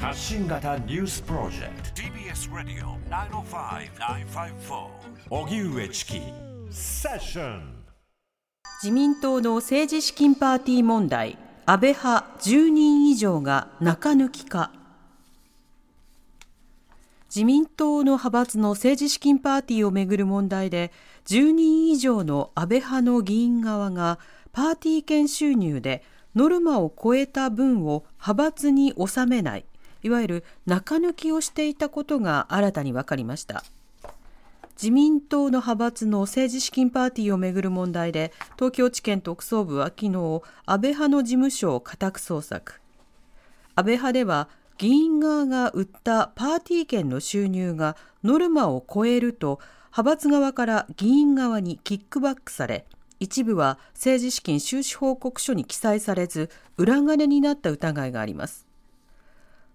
発信型ニュースプロジェクト。TBS ラディオ905-954おぎゅうえちきセッション自民党の政治資金パーティー問題。安倍派10人以上が中抜きか。自民党の派閥の政治資金パーティーをめぐる問題で10人以上の安倍派の議員側がパーティー券収入でノルマを超えた分を派閥に納めないいわゆる中抜きをしていたことが新たに分かりました。自民党の派閥の政治資金パーティーをめぐる問題で東京地検特捜部は昨日安倍派の事務所を家宅捜索。安倍派では議員側が売ったパーティー券の収入がノルマを超えると派閥側から議員側にキックバックされ一部は政治資金収支報告書に記載されず裏金になった疑いがあります。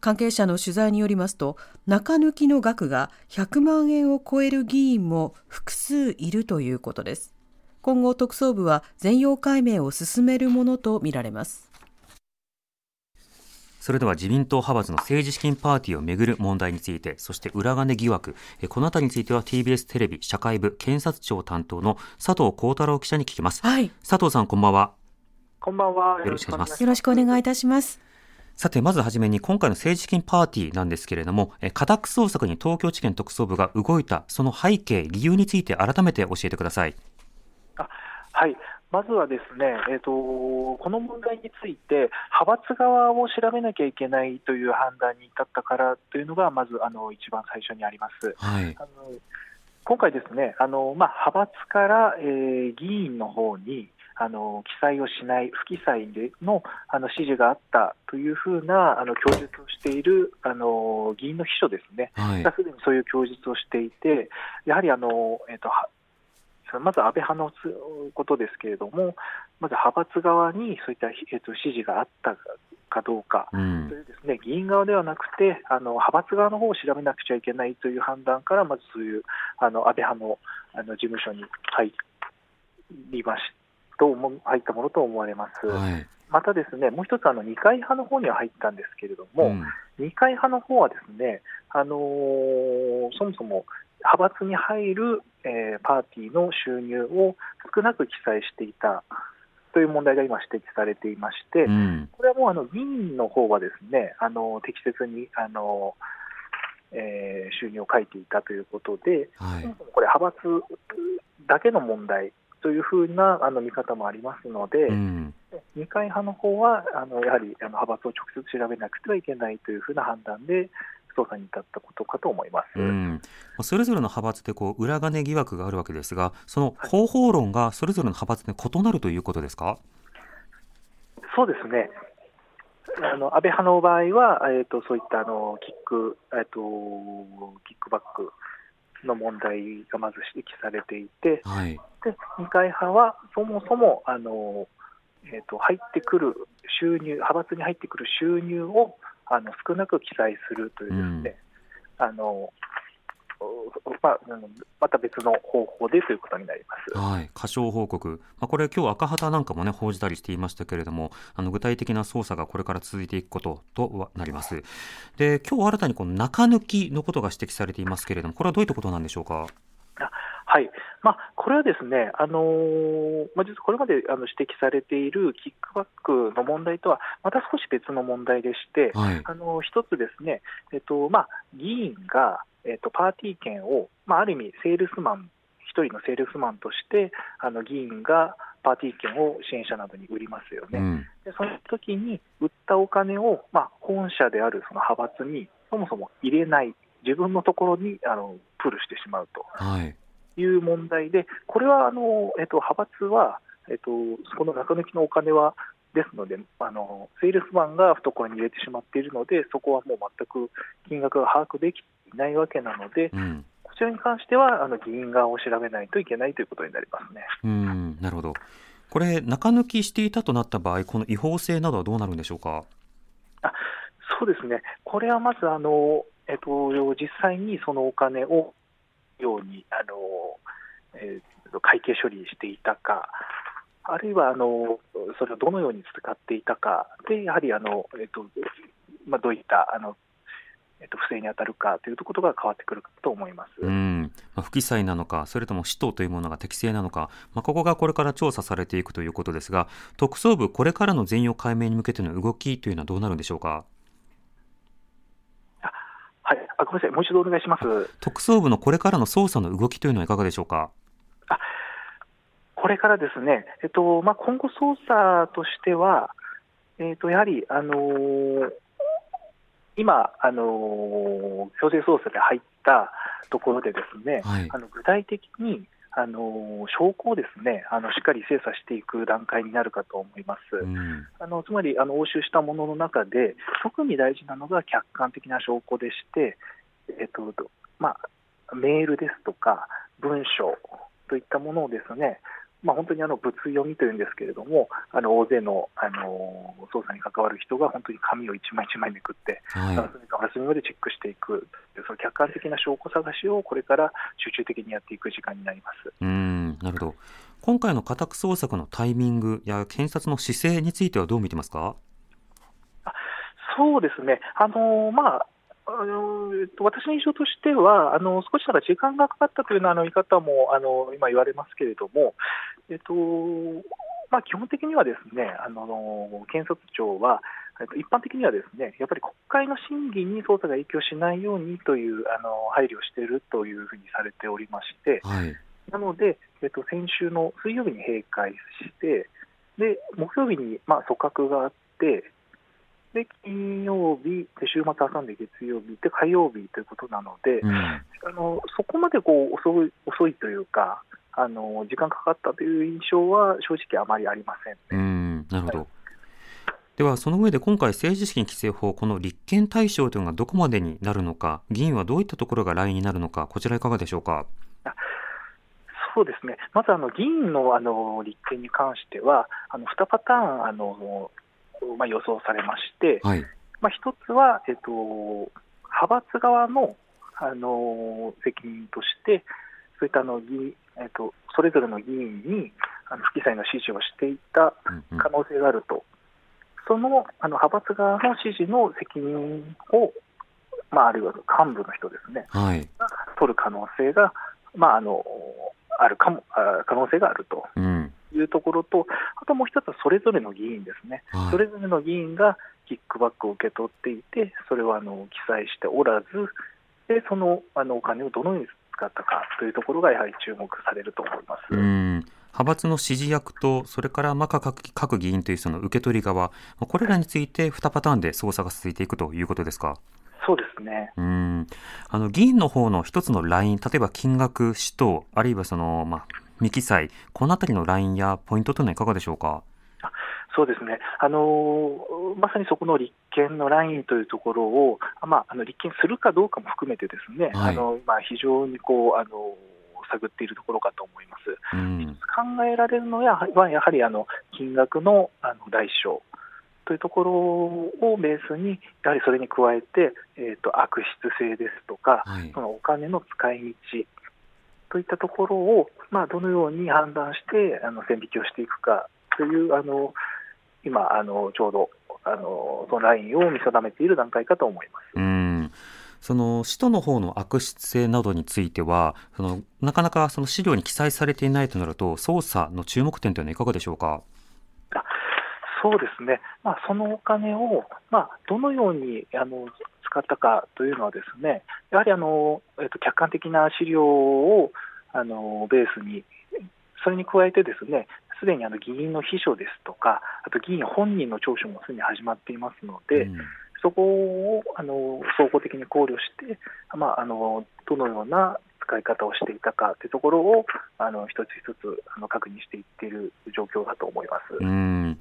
関係者の取材によりますと中抜きの額が100万円を超える議員も複数いるということです今後特捜部は全容解明を進めるものとみられますそれでは自民党派閥の政治資金パーティーをめぐる問題について、そして裏金疑惑、このあたりについては TBS テレビ社会部検察庁担当の佐藤幸太郎記者に聞きます。はい。佐藤さん、こんばんは。こんばんは。よろしくお願いします。よろしくお願いいたします。さて、まずはじめに今回の政治資金パーティーなんですけれども、家宅捜索に東京地検特捜部が動いた、その背景、理由について改めて教えてください。あはい。まずはですね、えーと、この問題について、派閥側を調べなきゃいけないという判断に至ったからというのが、まずあの一番最初にあります。はい、あの今回、ですねあの、まあ、派閥から、えー、議員の方にあの記載をしない、不記載でのあの指示があったというふうなあの供述をしているあの議員の秘書ですね、はい、がすでにそういう供述をしていて、やはりあの、えーとまず安倍派のことですけれども、まず派閥側にそういった、えっと、指示があったかどうか、うん、というですね議員側ではなくてあの派閥側の方を調べなくちゃいけないという判断から、まずそういうあの安倍派のあの事務所に入りましと入ったものと思われます。はい。またですねもう一つあの二階派の方には入ったんですけれども、うん、二階派の方はですね、あのー、そもそも派閥に入る、えー、パーティーの収入を少なく記載していたという問題が今指摘されていまして、うん、これはもうあの議員の方はですねあの適切にあの、えー、収入を書いていたということで、はい、そもそもこれ派閥だけの問題というふうなあの見方もありますので、うん、二階派の方はあのやはりあの派閥を直接調べなくてはいけないというふうな判断で、捜査に至ったことかと思います、うん、それぞれの派閥でこう裏金疑惑があるわけですが、その方法論がそれぞれの派閥で異なるということですか、そうですね。あの安倍派の場合は、えーと、そういったあのキック、えーと、キックバックの問題がまず指摘されていて、はい、で二階派はそもそもあの、えーと入ってくる収入、派閥に入ってくる収入をあの少なく記載するというですね、うん、あのまあ、また別の方法でということになります。はい、過少報告、まあ、これ、今日赤旗なんかも、ね、報じたりしていましたけれども、あの具体的な捜査がこれから続いていくこととなります。で、今日新たにこの中抜きのことが指摘されていますけれども、これはどういったことなんでしょうか？はいまあ、これはですね、あのー、まあ、実はこれまであの指摘されているキックバックの問題とはまた少し別の問題でして、はい、あの一つですね、えっとまあ、議員が、えっと、パーティー券を、まあ、ある意味、セールスマン、一人のセールスマンとして、あの議員がパーティー券を支援者などに売りますよね。うん、でその時に売ったお金を、まあ、本社であるその派閥にそもそも入れない、自分のところにあのプールしてしまうと。はいいう問題で、これはあの、えっと、派閥は、えっと、この中抜きのお金はですので、あのセールスマンが懐に入れてしまっているので、そこはもう全く金額が把握できていないわけなので、うん、こちらに関してはあの議員側を調べないといけないということになりますね。うんなるほどこれ、中抜きしていたとなった場合、この違法性などはどうなるんでしょうか？あそうですね、これはまずあの、えっと、実際にそのお金をようにあの、えー、会計処理していたか、あるいはあのそれをどのように使っていたかで、やはりあの、えーとまあ、どういったあのえっと、不正に当たるかということが変わってくると思います。うんまあ、不記載なのか、それとも使途というものが適正なのか、まあ、ここがこれから調査されていくということですが、特捜部、これからの全容解明に向けての動きというのはどうなるんでしょうか？ごめんなさい、もう一度お願いします。特捜部のこれからの捜査の動きというのはいかがでしょうか？これからですね、えっとまあ、今後、捜査としては、えっと、やはり、あのー今、あのー強制捜査で入ったところで、ですね、はいあの具体的に、あのー証拠をですねあのしっかり精査していく段階になるかと思います。うんあのつまりあの押収したものの中で、特に大事なのが客観的な証拠でして、えっとまあ、メールですとか、文書といったものをですね、まあ、本当にあの物読みというんですけれども、あの大勢のあの捜査に関わる人が本当に紙を一枚一枚めくって、はい隅から隅までチェックしていく、その客観的な証拠探しをこれから集中的にやっていく時間になります。うんなるほど。今回の家宅捜索のタイミングや検察の姿勢についてはどう見てますか？そうですね、あのまああのえっと、私の印象としては、あの少しか時間がかかったというようなあの言い方もあの今言われますけれども、えっとまあ、基本的にはですね、あの検察庁は、えっと一般的にはですね、やっぱり国会の審議に捜査が影響しないようにというあの配慮をしているというふうにされておりまして、はい。なので、えっと、先週の水曜日に閉会して、で木曜日に、まあ、組閣があって、で金曜日、で週末挟んで月曜日で火曜日ということなので、うんあのそこまでこう遅い遅いというかあの、時間かかったという印象は正直あまりありませんうね。んなるほど。ではその上で今回政治資金規正法この立憲対象というのがどこまでになるのか議員はどういったところが来になるのかこちらいかがでしょうか？そうですね、まずあの議員のあの立憲に関しては、あの2パターンあの、まあ、予想されまして、はい。まあ、一つは、えっと、派閥側のあの責任として、そういったあの議えっと、それぞれの議員にあの不記載の指示をしていたうんうん。可能性があると、そのあの派閥側の指示の責任を、まあ、あるいは幹部の人ですね、はい。が取る可能性が、まあ、あのあるかもあ可能性があると。うんいうところと、あともう一つはそれぞれの議員ですね。はいそれぞれの議員がキックバックを受け取っていて、それをあの記載しておらず、でそのあのお金をどのように使ったかというところがやはり注目されると思います。うん派閥の支持役とそれからまあ各各議員というその受け取り側まあこれらについて2パターンで捜査が続いていくということですか？そうですね。うんあの議員の方の一つのライン例えば金額使途あるいはその、まあ、未記載このあたりのラインやポイントというのはいかがでしょうか？そうですね、あのーまさにそこの立憲のラインというところを、まあ、あの立憲するかどうかも含めて、ですね、はい。あの今、非常にこうあの探っているところかと思います。うん。考えられるのは、はやはりあの金額のあの代償というところをベースに、やはりそれに加えて、えー、と悪質性ですとか、はい。そのお金の使い道といったところを、まあ、どのように判断してあの線引きをしていくかという、あの今あの、ちょうどあのそのラインを見定めている段階かと思います。うん。その使途の方の悪質性などについてはそのなかなかその資料に記載されていないとなると捜査の注目点というのはいかがでしょうか？そうですね、まあ、そのお金を、まあ、どのようにあの使ったかというのは、ですねやはりあの、えっと、客観的な資料をあのベースに、それに加えて、ですねすでにあの議員の秘書ですとか、あと議員本人の聴取もすでに始まっていますので、うん。そこをあの総合的に考慮して、まあ、あのどのような使い方をしていたかというところをあの一つ一つあの確認していっている状況だと思います。うん。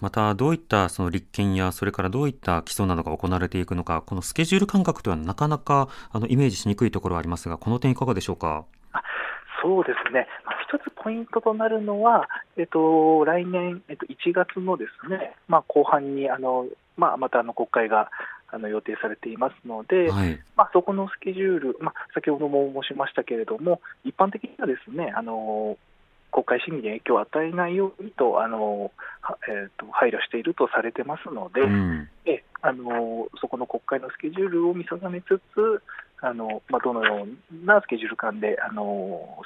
またどういったその立憲やそれからどういった起訴などが行われていくのかこのスケジュール感覚というのはなかなかあのイメージしにくいところはありますがこの点いかがでしょうか？そうですね、まあ、一つポイントとなるのは、えっと、来年、えっと、1月のですね、まあ、後半にあの、まあ、またあの国会があの予定されていますので、はい。まあ、そこのスケジュール、まあ、先ほども申しましたけれども、一般的にはですねあの国会審議に影響を与えないようにとあの、はえー、と配慮しているとされてますので、うん。えあのそこの国会のスケジュールを見定めつつ、あのまあ、どのようなスケジュール感であの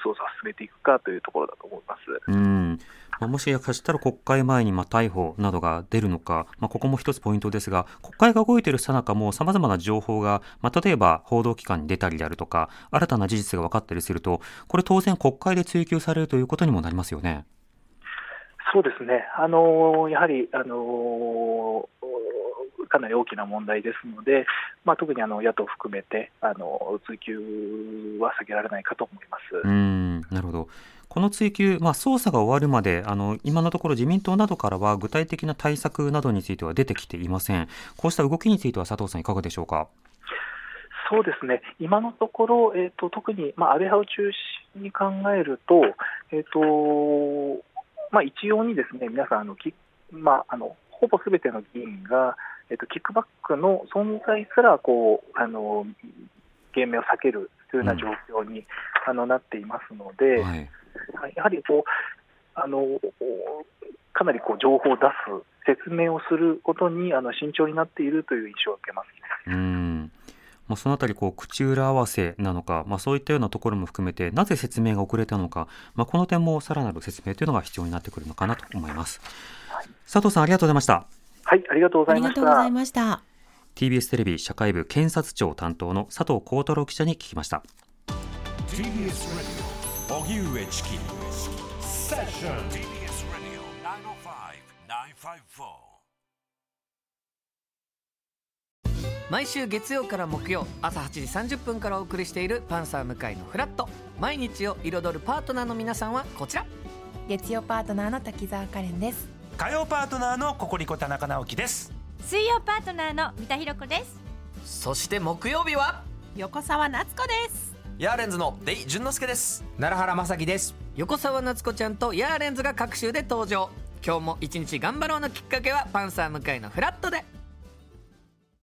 捜査を進めていくかというところだと思います。うんまあ、もしかしたら国会前にまあ逮捕などが出るのか、まあ、ここも一つポイントですが、国会が動いているさなかもさまざまな情報が、まあ、例えば報道機関に出たりであるとか、新たな事実が分かったりすると、これ当然国会で追及されるということにもなりますよね。そうですね、あのやはり、あのかなり大きな問題ですので、まあ、特にあの野党含めてあの追及は避けられないかと思います。うんなるほどこの追及、まあ、捜査が終わるまであの今のところ自民党などからは具体的な対策などについては出てきていません。こうした動きについては佐藤さんいかがでしょうか？そうですね、今のところ、えーと、特に、まあ、安倍派を中心に考えると、えーとまあ、一様にですね皆さんあのき、まあ、あのほぼすべての議員が、えっと、キックバックの存在すらこうあの減免を避けるというような状況に、うん、あのなっていますので、はい、やはりこうあのかなりこう情報を出す、説明をすることにあの慎重になっているという印象を受けます。うん。まあ、そのあたりこう口裏合わせなのか、まあ、そういったようなところも含めてなぜ説明が遅れたのか、まあ、この点もさらなる説明というのが必要になってくるのかなと思います、はい、佐藤さんありがとうございました。はいありがとうございました。ありがとうございました。TBS テレビ社会部検察庁担当の佐藤幸太郎記者に聞きました。TBS 荻上チキセッション TBS ラディオ905-954毎週月曜から木曜朝8時30分からお送りしている「パンサー向井のフラット」毎日を彩るパートナーの皆さんはこちら。月曜パートナーの滝沢カレンです。火曜パートナーのココリコ田中直樹です。水曜パートナーの三田寛子です。そして木曜日は？横澤夏子ですヤーレンズのデイ淳之介です。奈良原雅樹です。横澤夏子ちゃんとヤーレンズが各週で登場。今日も一日頑張ろうのきっかけはパンサー向井のフラットで